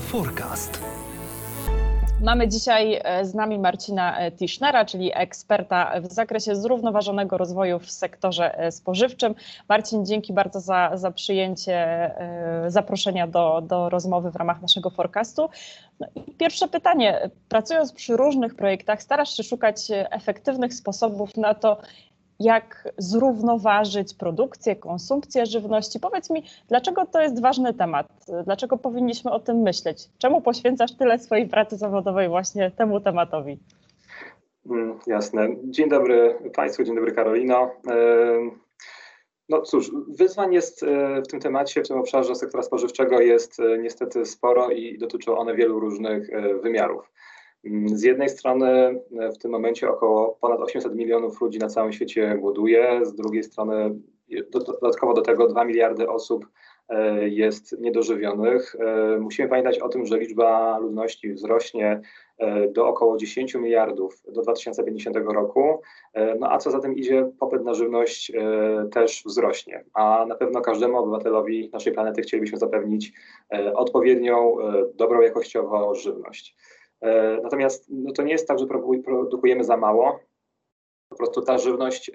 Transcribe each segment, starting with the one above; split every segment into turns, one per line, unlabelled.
Forecast.
Mamy dzisiaj e, z nami Marcina e, Tischnera, czyli eksperta w zakresie zrównoważonego rozwoju w sektorze e, spożywczym. Marcin, dzięki bardzo za, za przyjęcie zaproszenia do, do rozmowy w ramach naszego forecastu. No pierwsze pytanie. Pracując przy różnych projektach, starasz się szukać efektywnych sposobów na to, jak zrównoważyć produkcję, konsumpcję żywności. Powiedz mi, dlaczego to jest ważny temat? Dlaczego powinniśmy o tym myśleć? Czemu poświęcasz tyle swojej pracy zawodowej właśnie temu tematowi?
Mm, jasne. Dzień dobry Państwu, dzień dobry Karolino. No cóż, wyzwań jest e, w tym temacie, w tym obszarze sektora spożywczego jest e, niestety sporo i dotyczą one wielu różnych e, wymiarów. Z jednej strony e, w tym momencie około ponad 800 milionów ludzi na całym świecie głoduje, z drugiej strony dodatkowo do tego 2 miliardy osób e, jest niedożywionych. E, musimy pamiętać o tym, że liczba ludności wzrośnie do około 10 miliardów do 2050 roku, no a co za tym idzie, popyt na żywność też wzrośnie, a na pewno każdemu obywatelowi naszej planety chcielibyśmy zapewnić odpowiednią, dobrą jakościowo żywność. E, natomiast no to nie jest tak, że produkujemy za mało. Po prostu ta żywność, e,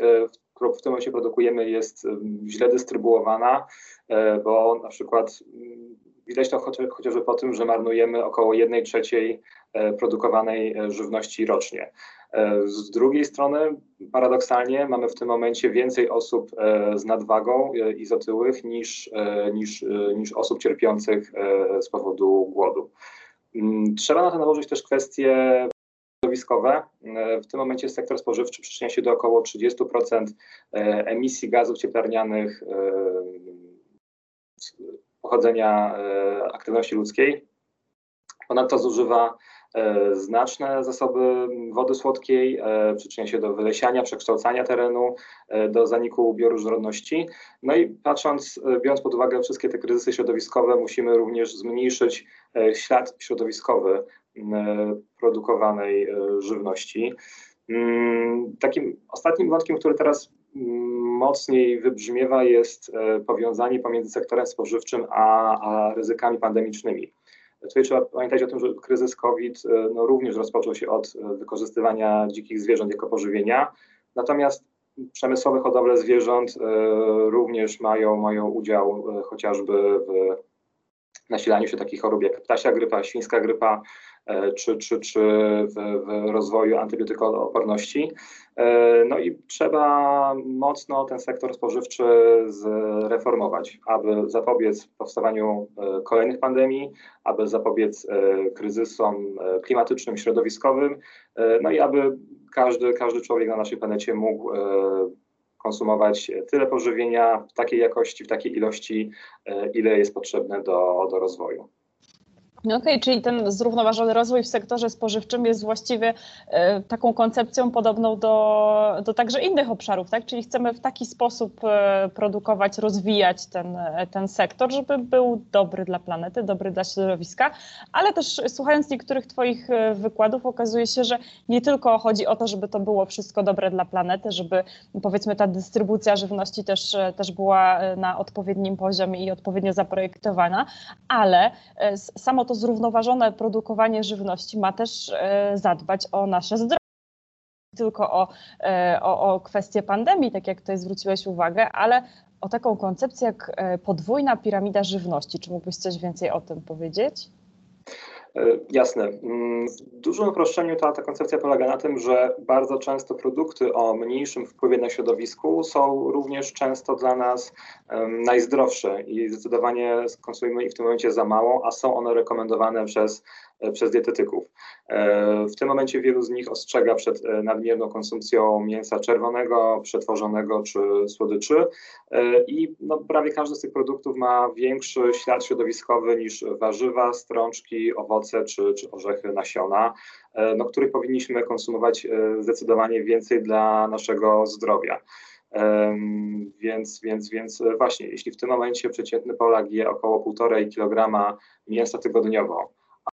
którą w tym momencie produkujemy, jest źle dystrybuowana, e, bo na przykład mm, widać to chociażby po tym, że marnujemy około 1 trzeciej produkowanej żywności rocznie. Z drugiej strony, paradoksalnie, mamy w tym momencie więcej osób z nadwagą i z otyłych niż, niż, niż osób cierpiących z powodu głodu. Mm, trzeba na to nałożyć też kwestie środowiskowe. E, w tym momencie sektor spożywczy przyczynia się do około 30% e, emisji gazów cieplarnianych e, pochodzenia aktywności ludzkiej. Ponadto zużywa E, znaczne zasoby wody słodkiej, e, przyczynia się do wylesiania, przekształcania terenu, e, do zaniku bioróżnorodności. No i patrząc, biorąc pod uwagę wszystkie te kryzysy środowiskowe, musimy również zmniejszyć ślad środowiskowy produkowanej żywności. Mm, takim ostatnim wątkiem, który teraz mm, mocniej wybrzmiewa, jest powiązanie pomiędzy sektorem spożywczym a, a ryzykami pandemicznymi. Tutaj trzeba pamiętać o tym, że kryzys COVID e, no, również rozpoczął się od e, wykorzystywania dzikich zwierząt jako pożywienia, natomiast przemysłowe hodowle zwierząt e, również mają, mają udział chociażby w nasilaniu się takich chorób jak ptasia grypa, świńska grypa, czy, czy, czy w, w rozwoju antybiotykooporności. E, no i trzeba mocno ten sektor spożywczy zreformować, aby zapobiec powstawaniu e, kolejnych pandemii, aby zapobiec kryzysom klimatycznym, środowiskowym, no i aby każdy, każdy człowiek na naszej planecie mógł konsumować tyle pożywienia w takiej jakości, w takiej ilości, ile jest potrzebne do, do rozwoju.
Okej, okay, czyli ten zrównoważony rozwój w sektorze spożywczym jest właściwie e, taką koncepcją podobną do, do także innych obszarów, tak? Czyli chcemy w taki sposób e, produkować, rozwijać ten, e, ten sektor, żeby był dobry dla planety, dobry dla środowiska, ale też słuchając niektórych Twoich wykładów okazuje się, że nie tylko chodzi o to, żeby to było wszystko dobre dla planety, żeby powiedzmy ta dystrybucja żywności też, też była na odpowiednim poziomie i odpowiednio zaprojektowana, ale samo to to zrównoważone produkowanie żywności ma też e, zadbać o nasze zdrowie tylko o, e, o, o kwestię pandemii, tak jak tutaj zwróciłeś uwagę, ale o taką koncepcję jak e, podwójna piramida żywności. Czy mógłbyś coś więcej o tym powiedzieć?
E, jasne. Mm, w dużym uproszczeniu ta, ta koncepcja polega na tym, że bardzo często produkty o mniejszym wpływie na środowisku są również często dla nas um, najzdrowsze i zdecydowanie konsumujemy ich w tym momencie za mało, a są one rekomendowane przez E, przez dietetyków. E, w tym momencie wielu z nich ostrzega przed nadmierną konsumpcją mięsa czerwonego, przetworzonego czy słodyczy i no, prawie każdy z tych produktów ma większy ślad środowiskowy niż warzywa, strączki, owoce czy, czy orzechy, nasiona, no, których powinniśmy konsumować zdecydowanie więcej dla naszego zdrowia. Um, więc, więc, więc właśnie, jeśli w tym momencie przeciętny Polak je około 1,5 kg mięsa tygodniowo,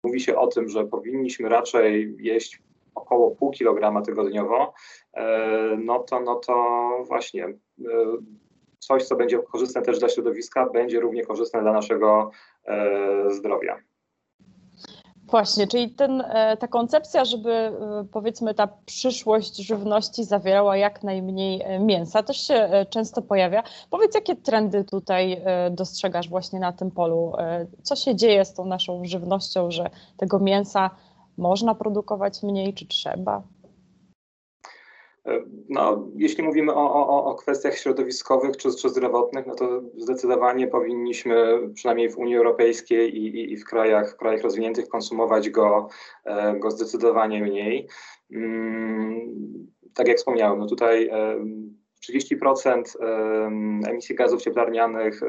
Mówi się o tym, że powinniśmy raczej jeść około pół kilograma tygodniowo, e, no to, no to właśnie e, coś, co będzie korzystne też dla środowiska, będzie równie korzystne dla naszego zdrowia.
Właśnie, czyli ten, e, ta koncepcja, żeby e, powiedzmy ta przyszłość żywności zawierała jak najmniej e, mięsa, też się często pojawia. Powiedz, jakie trendy tutaj dostrzegasz właśnie na tym polu? Co się dzieje z tą naszą żywnością, że tego mięsa można produkować mniej, czy trzeba?
No, jeśli mówimy o, o, o kwestiach środowiskowych czy, czy zdrowotnych, no to zdecydowanie powinniśmy, przynajmniej w Unii Europejskiej i, i, i w, krajach, krajach rozwiniętych, konsumować go, e, go zdecydowanie mniej. Mm, tak jak wspomniałem, no tutaj 30% emisji gazów cieplarnianych,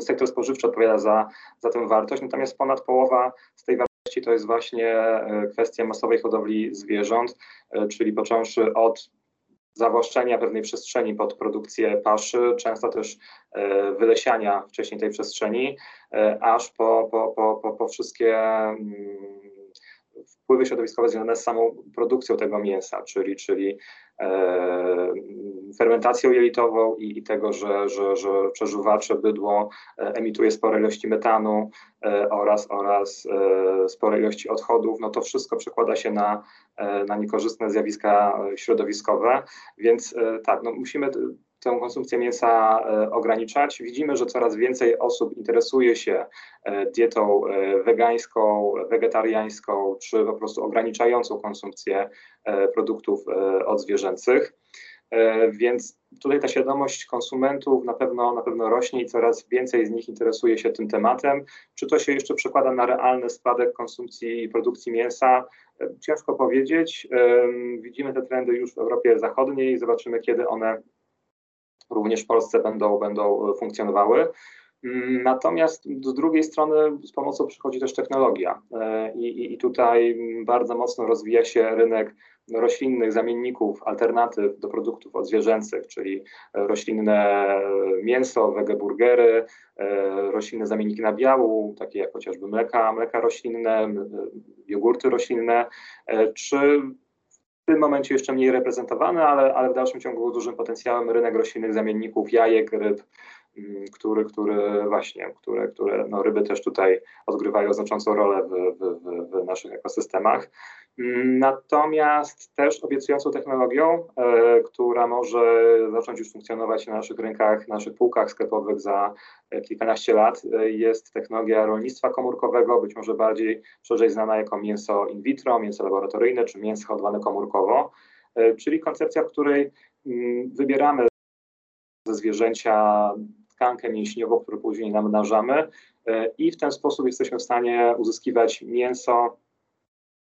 sektor spożywczy odpowiada za, za tę wartość, natomiast ponad połowa z tej wartości to jest właśnie e, kwestia masowej hodowli zwierząt, e, czyli począwszy od zawłaszczenia pewnej przestrzeni pod produkcję paszy, często też e, wylesiania wcześniej tej przestrzeni, aż po, po, po, po, po wszystkie mm, wpływy środowiskowe związane z samą produkcją tego mięsa, czyli, czyli e, fermentacją jelitową i, i tego, że, że, że przeżuwacze bydło e, emituje spore ilości metanu e, oraz, oraz e, spore ilości odchodów, no to wszystko przekłada się na, e, na niekorzystne zjawiska środowiskowe, więc e, tak, no musimy tę konsumpcję mięsa e, ograniczać. Widzimy, że coraz więcej osób interesuje się e, dietą e, wegańską, wegetariańską, czy po prostu ograniczającą konsumpcję produktów odzwierzęcych. Więc tutaj ta świadomość konsumentów na pewno, na pewno rośnie i coraz więcej z nich interesuje się tym tematem. Czy to się jeszcze przekłada na realny spadek konsumpcji i produkcji mięsa? Ciężko powiedzieć. Widzimy te trendy już w Europie Zachodniej. Zobaczymy, kiedy one również w Polsce będą, będą funkcjonowały. Mm, natomiast z drugiej strony z pomocą przychodzi też technologia e, i, i tutaj bardzo mocno rozwija się rynek roślinnych zamienników, alternatyw do produktów odzwierzęcych, czyli roślinne mięso, wegeburgery, e, roślinne zamienniki nabiału, takie jak chociażby mleka, mleka roślinne, jogurty roślinne, e, czy w tym momencie jeszcze mniej reprezentowany, ale, ale w dalszym ciągu dużym potencjałem rynek roślinnych zamienników, jajek, ryb, który, który właśnie, które, które no ryby też tutaj odgrywają znaczącą rolę w, w, w naszych ekosystemach. Natomiast też obiecującą technologią, e, która może zacząć już funkcjonować na naszych rynkach, na naszych półkach sklepowych za e, kilkanaście lat, e, jest technologia rolnictwa komórkowego, być może bardziej szerzej znana jako mięso in vitro, mięso laboratoryjne czy mięso hodowane komórkowo, czyli koncepcja, w której mm, wybieramy ze zwierzęcia tkankę mięśniową, którą później namnażamy i w ten sposób jesteśmy w stanie uzyskiwać mięso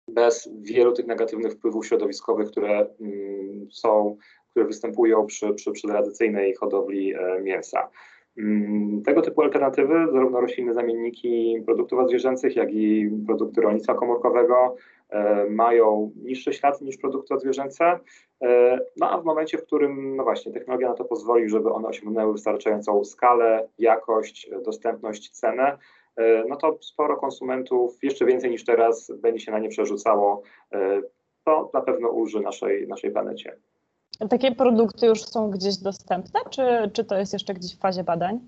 bez wielu tych negatywnych wpływów środowiskowych, które mm, są, które występują przy, przy, przy tradycyjnej hodowli e, mięsa. Mm, tego typu alternatywy, zarówno roślinne zamienniki produktów zwierzęcych, jak i produkty rolnictwa komórkowego, e, mają niższy ślad niż produkty odzwierzęce. E, no a w momencie, w którym no właśnie technologia na to pozwoli, żeby one osiągnęły wystarczającą skalę, jakość, dostępność, cenę, E, no to sporo konsumentów, jeszcze więcej niż teraz, będzie się na nie przerzucało. E, to na pewno ulży naszej, naszej planecie.
Takie produkty już są gdzieś dostępne, czy, czy to jest jeszcze gdzieś w fazie badań?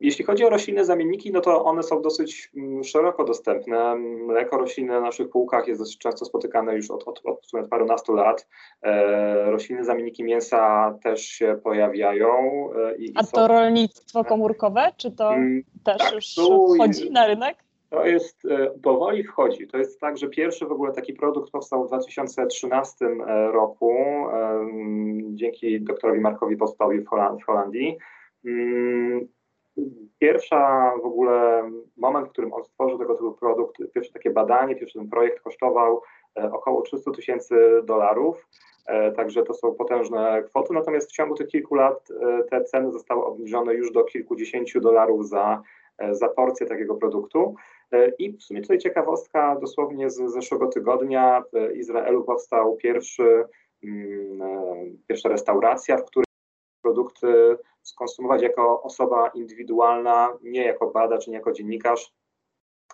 Jeśli chodzi o roślinne zamienniki, no to one są dosyć mm, szeroko dostępne. Mleko roślinne na naszych półkach jest dosyć często spotykane już od, od, od parunastu lat. E, roślinne zamienniki mięsa też się pojawiają.
E, i, A to są... rolnictwo komórkowe, czy to hmm, też tak, już wchodzi na rynek?
To jest, e, powoli wchodzi. To jest tak, że pierwszy w ogóle taki produkt powstał w 2013 e, roku dzięki doktorowi Markowi Postowi w Holandii. Pierwsza w ogóle moment, w którym on stworzył tego typu produkt, pierwsze takie badanie, pierwszy ten projekt kosztował e, około 300 tysięcy dolarów. E, także to są potężne kwoty. Natomiast w ciągu tych kilku lat e, te ceny zostały obniżone już do kilkudziesięciu dolarów za, za porcję takiego produktu. I w sumie tutaj ciekawostka, dosłownie z zeszłego tygodnia w Izraelu powstał pierwszy, mm, pierwsza restauracja, w której produkty skonsumować jako osoba indywidualna, nie jako badacz, nie jako dziennikarz.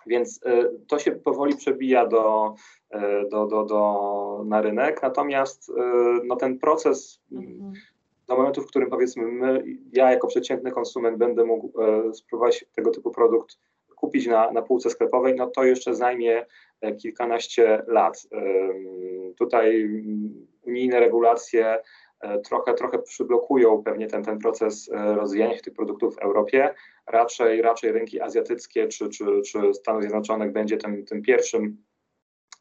Więc y, to się powoli przebija do, y, do, do, do, na rynek. Natomiast y, no, ten proces mhm. do momentu, w którym powiedzmy my, ja jako przeciętny konsument będę mógł spróbować tego typu produkt kupić na, na półce sklepowej, no to jeszcze zajmie kilkanaście lat. Tutaj unijne regulacje E, trochę, trochę przyblokują pewnie ten, ten proces e, rozwijania się tych produktów w Europie. Raczej, raczej rynki azjatyckie czy, czy, czy Stanów Zjednoczonych będzie tym, tym pierwszym,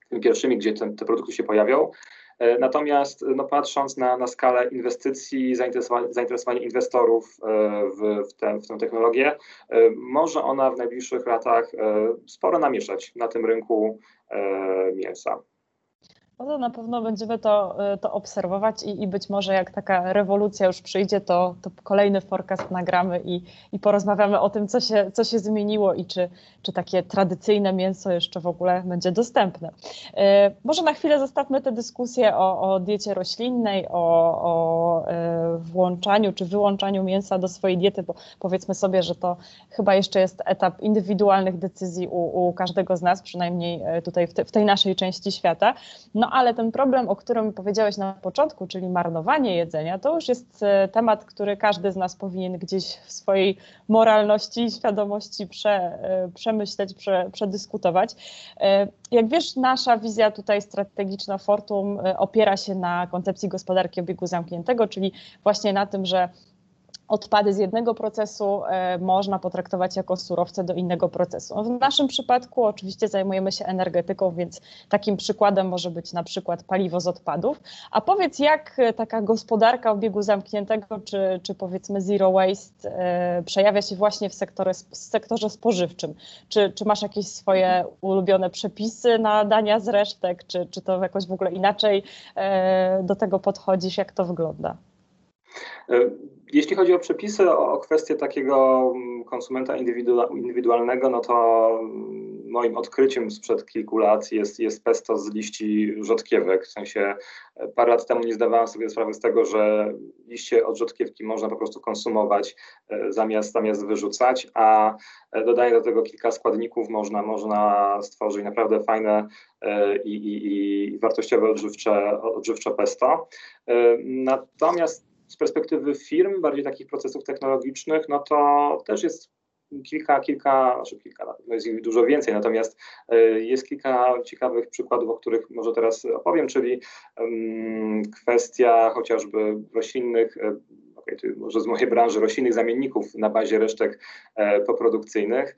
tym pierwszymi, gdzie te, te produkty się pojawią. E, natomiast no, patrząc na, na skalę inwestycji, zainteresowanie, zainteresowanie inwestorów w, w, tę, w tę technologię, może ona w najbliższych latach sporo namieszać na tym rynku mięsa.
No na pewno będziemy to, y, to obserwować i, i być może jak taka rewolucja już przyjdzie, to, to kolejny forecast nagramy i, i porozmawiamy o tym, co się, co się zmieniło i czy, czy takie tradycyjne mięso jeszcze w ogóle będzie dostępne. Y, może na chwilę zostawmy tę dyskusję o, o diecie roślinnej, o, o y, włączaniu czy wyłączaniu mięsa do swojej diety, bo powiedzmy sobie, że to chyba jeszcze jest etap indywidualnych decyzji u, u każdego z nas, przynajmniej tutaj w, te, w tej naszej części świata. No ale ten problem, o którym powiedziałeś na początku, czyli marnowanie jedzenia, to już jest e, temat, który każdy z nas powinien gdzieś w swojej moralności i świadomości prze, e, przemyśleć, prze, przedyskutować. E, jak wiesz, nasza wizja tutaj strategiczna Fortum opiera się na koncepcji gospodarki obiegu zamkniętego, czyli właśnie na tym, że odpady z jednego procesu e, można potraktować jako surowce do innego procesu. W naszym przypadku oczywiście zajmujemy się energetyką, więc takim przykładem może być na przykład paliwo z odpadów. A powiedz, jak taka gospodarka obiegu zamkniętego, czy, czy powiedzmy zero waste e, przejawia się właśnie w sektorze, w sektorze spożywczym? Czy, czy masz jakieś swoje ulubione przepisy na dania z resztek, czy, czy to jakoś w ogóle inaczej e, do tego podchodzisz? Jak to wygląda?
Jeśli chodzi o przepisy, o kwestię takiego mm, konsumenta indywidualnego, no to mm, moim odkryciem sprzed kilku lat jest, jest pesto z liści rzodkiewek. W sensie e, parę lat temu nie zdawałem sobie sprawy z tego, że liście od rzodkiewki można po prostu konsumować e, zamiast, zamiast wyrzucać, a e, dodaję do tego kilka składników, można, można stworzyć naprawdę fajne i, i, i wartościowe odżywcze, odżywcze pesto. Natomiast z perspektywy firm, bardziej takich procesów technologicznych, no to też jest kilka, kilka, znaczy kilka, pewno jest ich dużo więcej, natomiast e, jest kilka ciekawych przykładów, o których może teraz opowiem, czyli kwestia chociażby roślinnych, e, może z mojej branży, roślinnych zamienników na bazie resztek e, poprodukcyjnych.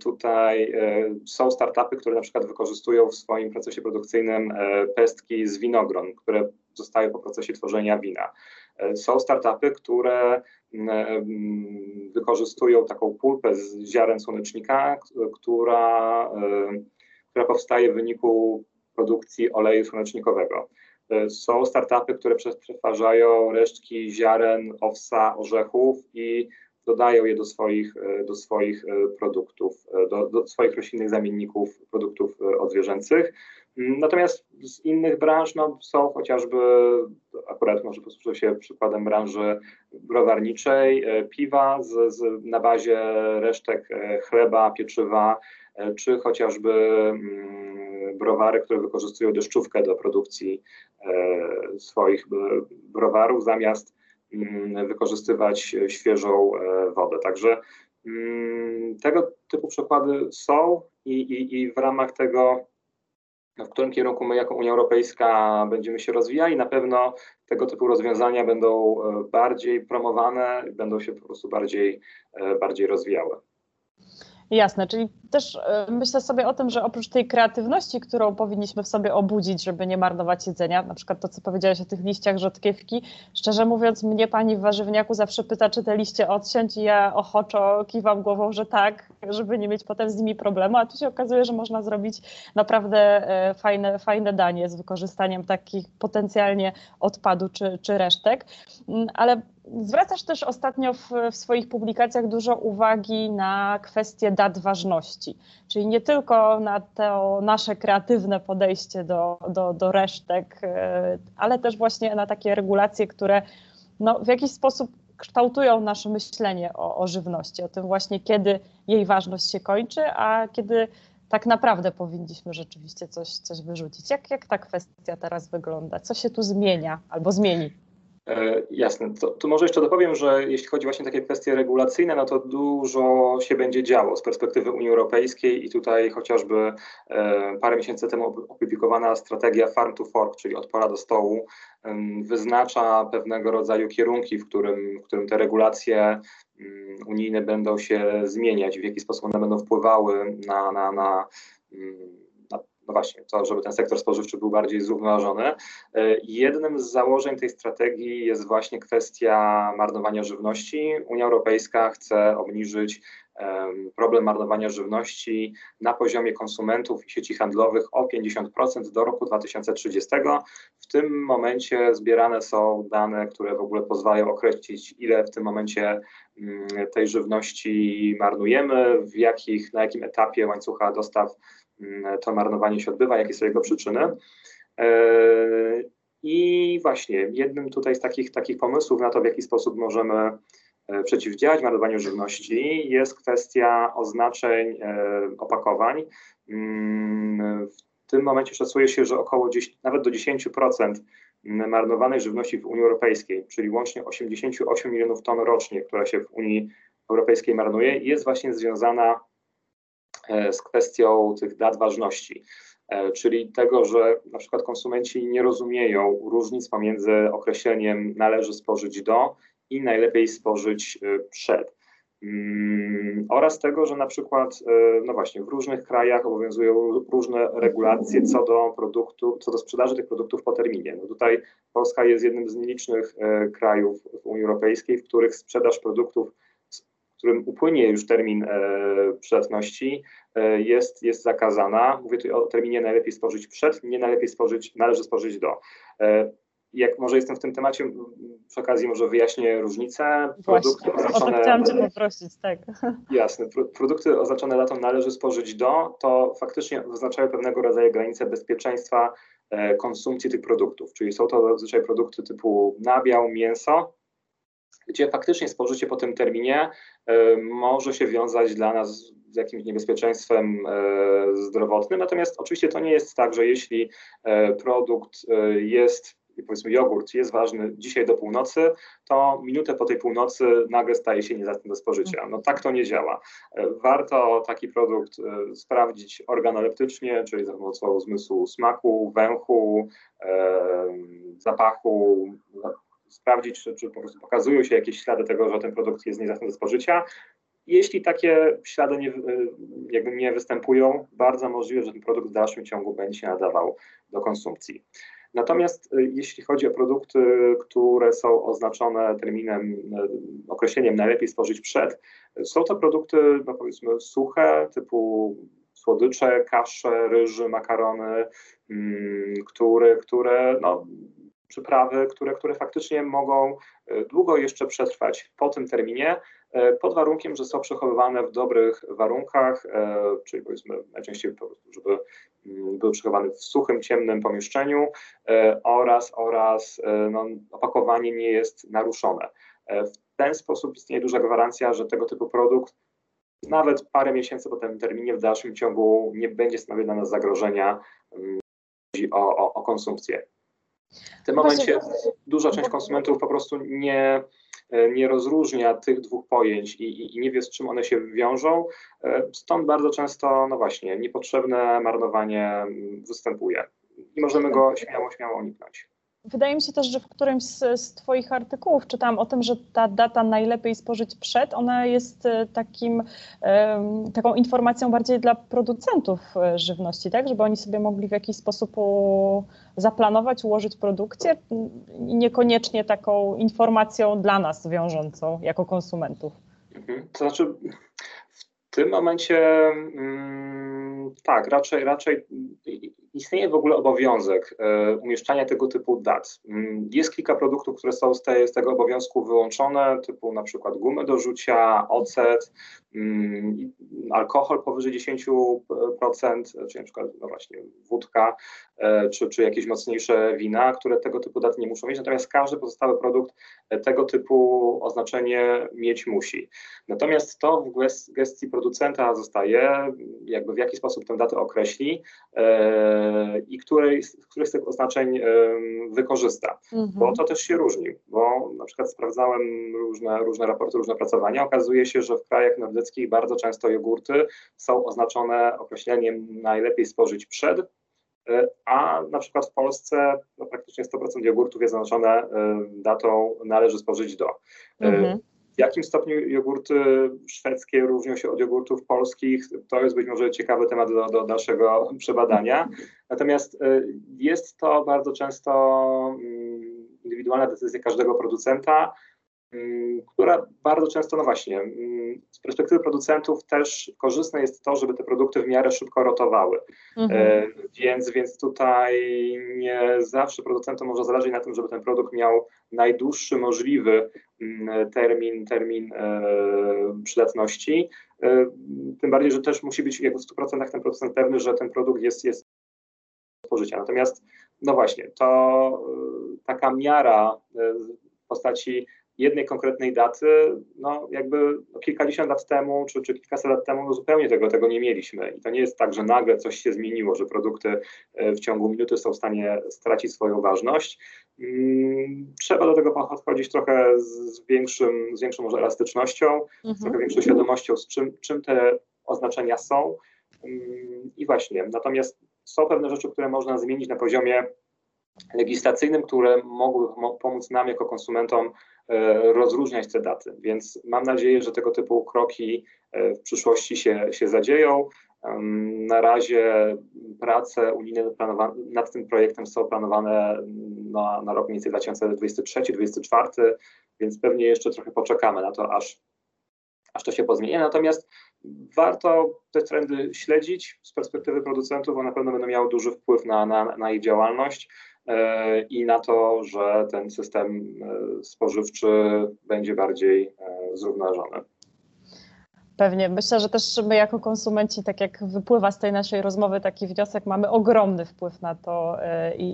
Tutaj są startupy, które na przykład wykorzystują w swoim procesie produkcyjnym pestki z winogron, które zostają po procesie tworzenia wina. E, są startupy, które mm, wykorzystują taką pulpę z ziaren słonecznika, która, e, która powstaje w wyniku produkcji oleju słonecznikowego. E, są startupy, które przetwarzają resztki ziaren, owsa, orzechów i dodają je do swoich, do swoich produktów, do, do swoich roślinnych zamienników produktów odzwierzęcych. Natomiast z innych branż no, są chociażby, akurat może posłużę się przykładem branży browarniczej, e, piwa z, z, na bazie resztek e, chleba, pieczywa, e, czy chociażby mm, browary, które wykorzystują deszczówkę do produkcji swoich browarów, zamiast mm, wykorzystywać świeżą wodę. Także mm, tego typu przykłady są i, i, i w ramach tego w którym kierunku my jako Unia Europejska będziemy się rozwijali. Na pewno tego typu rozwiązania będą e, bardziej promowane, będą się po prostu bardziej, e, bardziej rozwijały.
Jasne, czyli też e, myślę sobie o tym, że oprócz tej kreatywności, którą powinniśmy w sobie obudzić, żeby nie marnować jedzenia, na przykład to, co powiedziałeś o tych liściach rzodkiewki, szczerze mówiąc, mnie pani w warzywniaku zawsze pyta, czy te liście odciąć i ja ochoczo kiwam głową, że tak, żeby nie mieć potem z nimi problemu, a tu się okazuje, że można zrobić naprawdę e, fajne, fajne danie z wykorzystaniem takich potencjalnie odpadu czy, czy resztek, mm, ale Zwracasz też ostatnio w, w, swoich publikacjach dużo uwagi na kwestię dat ważności, czyli nie tylko na to nasze kreatywne podejście do, do, do resztek, e, ale też właśnie na takie regulacje, które no, w jakiś sposób kształtują nasze myślenie o, o żywności, o tym właśnie, kiedy jej ważność się kończy, a kiedy tak naprawdę powinniśmy rzeczywiście coś, coś wyrzucić. Jak, jak ta kwestia teraz wygląda? Co się tu zmienia albo zmieni?
E, jasne. To, to, może jeszcze dopowiem, że jeśli chodzi właśnie o takie kwestie regulacyjne, no to dużo się będzie działo z perspektywy Unii Europejskiej i tutaj chociażby e, parę miesięcy temu opublikowana strategia Farm to Fork, czyli od pola do stołu, wyznacza pewnego rodzaju kierunki, w którym, w którym te regulacje um, unijne będą się zmieniać, w jaki sposób one będą wpływały na, na, na um, no właśnie, to, żeby ten sektor spożywczy był bardziej zrównoważony. E, jednym z założeń tej strategii jest właśnie kwestia marnowania żywności. Unia Europejska chce obniżyć problem marnowania żywności na poziomie konsumentów i sieci handlowych o 50% do roku 2030. W tym momencie zbierane są dane, które w ogóle pozwalają określić, ile w tym momencie mm, tej żywności marnujemy, w jakich, na jakim etapie łańcucha dostaw to marnowanie się odbywa, jakie są jego przyczyny. E, I właśnie jednym tutaj z takich, takich pomysłów na to, w jaki sposób możemy e, przeciwdziałać marnowaniu żywności jest kwestia oznaczeń e, opakowań. Mm, w tym momencie szacuje się, że około 10, nawet do 10% marnowanej żywności w Unii Europejskiej, czyli łącznie 88 milionów ton rocznie, która się w Unii Europejskiej marnuje, jest właśnie związana z kwestią tych dat ważności, e, czyli tego, że na przykład konsumenci nie rozumieją różnic pomiędzy określeniem należy spożyć do i najlepiej spożyć e, przed. Mm, oraz tego, że na przykład, no właśnie, w różnych krajach obowiązują różne regulacje co do produktu, co do sprzedaży tych produktów po terminie. No tutaj Polska jest jednym z nielicznych krajów w Unii Europejskiej, w których sprzedaż produktów którym upłynie już termin e, przydatności, e, jest, jest zakazana. Mówię tu o terminie najlepiej spożyć przed, nie najlepiej spożyć, należy spożyć do. E, jak może jestem w tym temacie, przy okazji może wyjaśnię różnicę.
Produkty Właśnie, oznaczone, o to chciałam Cię poprosić, tak.
Jasne. Produkty oznaczone datą należy spożyć do, to faktycznie wyznaczają pewnego rodzaju granice bezpieczeństwa konsumpcji tych produktów. Czyli są to zazwyczaj produkty typu nabiał, mięso, gdzie faktycznie spożycie po tym terminie e, może się wiązać dla nas z jakimś niebezpieczeństwem e, zdrowotnym. Natomiast oczywiście to nie jest tak, że jeśli e, produkt jest powiedzmy jogurt jest ważny dzisiaj do północy, to minutę po tej północy nagle staje się niezdatny do spożycia. No tak to nie działa. Warto taki produkt sprawdzić organoleptycznie, czyli za pomocą zmysłu smaku, węchu, zapachu, sprawdzić, czy, czy po prostu pokazują się jakieś ślady tego, że ten produkt jest niezdatny do spożycia. Jeśli takie ślady nie, jakby nie występują, bardzo możliwe, że ten produkt w dalszym ciągu będzie się nadawał do konsumpcji. Natomiast y, jeśli chodzi o produkty, które są oznaczone terminem, y, określeniem najlepiej spożyć przed, są to produkty, no powiedzmy, suche, typu słodycze, kasze, ryży, makarony, mm, które, które no, przyprawy, które, które faktycznie mogą e, długo jeszcze przetrwać po tym terminie, e, pod warunkiem, że są przechowywane w dobrych warunkach, e, czyli powiedzmy najczęściej żeby mm, były przechowane w suchym, ciemnym pomieszczeniu oraz, oraz no, opakowanie nie jest naruszone. W ten sposób istnieje duża gwarancja, że tego typu produkt nawet parę miesięcy po tym terminie w dalszym ciągu nie będzie stanowił dla nas zagrożenia, mm, chodzi o, o, o konsumpcję. W tym momencie duża część konsumentów po prostu nie, e, nie rozróżnia tych dwóch pojęć i, i, nie wie, z czym one się wiążą. E, stąd bardzo często, no właśnie, niepotrzebne marnowanie występuje i możemy go śmiało, śmiało uniknąć.
Wydaje mi się też, że w którymś z, z, Twoich artykułów czytałam o tym, że ta data najlepiej spożyć przed, ona jest e, takim, taką informacją bardziej dla producentów e, żywności, tak? Żeby oni sobie mogli w jakiś sposób zaplanować, ułożyć produkcję, niekoniecznie taką informacją dla nas wiążącą jako konsumentów.
Mhm. To znaczy, w tym momencie. Mm, tak, raczej, raczej istnieje w ogóle obowiązek e, umieszczania tego typu dat. Mm, jest kilka produktów, które są z, tego obowiązku wyłączone, typu na przykład gumy do rzucia, ocet, mm, alkohol powyżej 10%, czy na przykład no właśnie wódka, e, czy, czy jakieś mocniejsze wina, które tego typu daty nie muszą mieć, natomiast każdy pozostały produkt tego typu oznaczenie mieć musi. Natomiast to w gestii producenta zostaje, jakby w jaki sposób tę datę określi i której, których z tych oznaczeń wykorzysta, mhm. bo to też się różni, bo na przykład sprawdzałem różne, różne raporty, różne pracowania, okazuje się, że w krajach nordyckich bardzo często jogurty są oznaczone określeniem najlepiej spożyć przed, e, a na przykład w Polsce no, praktycznie 100% jogurtów jest oznaczone e, datą należy spożyć do. E, mhm. W jakim stopniu jogurty szwedzkie różnią się od jogurtów polskich, to jest być może ciekawy temat do, do dalszego przebadania. Natomiast jest to bardzo często mm, indywidualna decyzja każdego producenta. Mm, która bardzo często, no właśnie, mm, z perspektywy producentów też korzystne jest to, żeby te produkty w miarę szybko rotowały. Mhm. E, więc, więc tutaj nie zawsze producentom może zależeć na tym, żeby ten produkt miał najdłuższy możliwy mm, termin, termin e, przydatności. E, tym bardziej, że też musi być jakby w 100% ten producent pewny, że ten produkt jest, jest spożycia. Natomiast, no właśnie, to taka miara w postaci jednej konkretnej daty, no jakby no kilkadziesiąt lat temu, czy, czy kilkaset lat temu, no zupełnie tego, tego nie mieliśmy. I to nie jest tak, że nagle coś się zmieniło, że produkty e, w ciągu minuty są w stanie stracić swoją ważność. Mm, trzeba do tego podchodzić trochę z, większym, z większą może elastycznością, mhm. z trochę większą świadomością, z czym, czym te oznaczenia są. Mm, I właśnie, natomiast są pewne rzeczy, które można zmienić na poziomie legislacyjnym, które mogły pomóc nam jako konsumentom e, rozróżniać te daty. Więc mam nadzieję, że tego typu kroki e, w przyszłości się, się zadzieją. Na razie prace unijne nad tym projektem są planowane na, na rok mniej więcej 2023-2024, więc pewnie jeszcze trochę poczekamy na to, aż, aż to się pozmieni. Natomiast warto te trendy śledzić z perspektywy producentów, bo na pewno będą miały duży wpływ na, na, na ich działalność. E, i na to, że ten system e, spożywczy będzie bardziej e, zrównoważony.
Pewnie. Myślę, że też my jako konsumenci, tak jak wypływa z tej naszej rozmowy taki wniosek, mamy ogromny wpływ na to,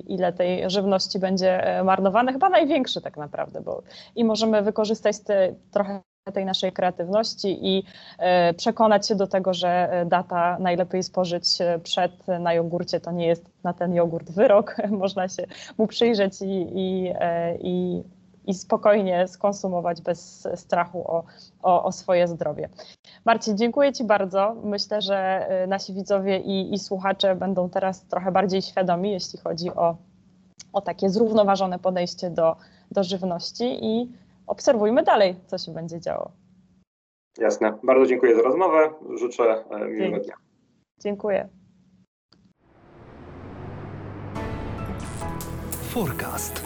ile tej żywności będzie marnowane. Chyba największy tak naprawdę, bo i możemy wykorzystać te trochę tej naszej kreatywności i e, przekonać się do tego, że e, data najlepiej spożyć e, przed na jogurcie to nie jest na ten jogurt wyrok. Można się mu przyjrzeć i, i, i, i spokojnie skonsumować bez strachu o, o, o, swoje zdrowie. Marcin, dziękuję Ci bardzo. Myślę, że nasi widzowie i, i słuchacze będą teraz trochę bardziej świadomi, jeśli chodzi o, o takie zrównoważone podejście do, do żywności i obserwujmy dalej, co się będzie działo.
Jasne. Bardzo dziękuję za rozmowę. Życzę e, miłego dnia.
Dziękuję.
Forecast.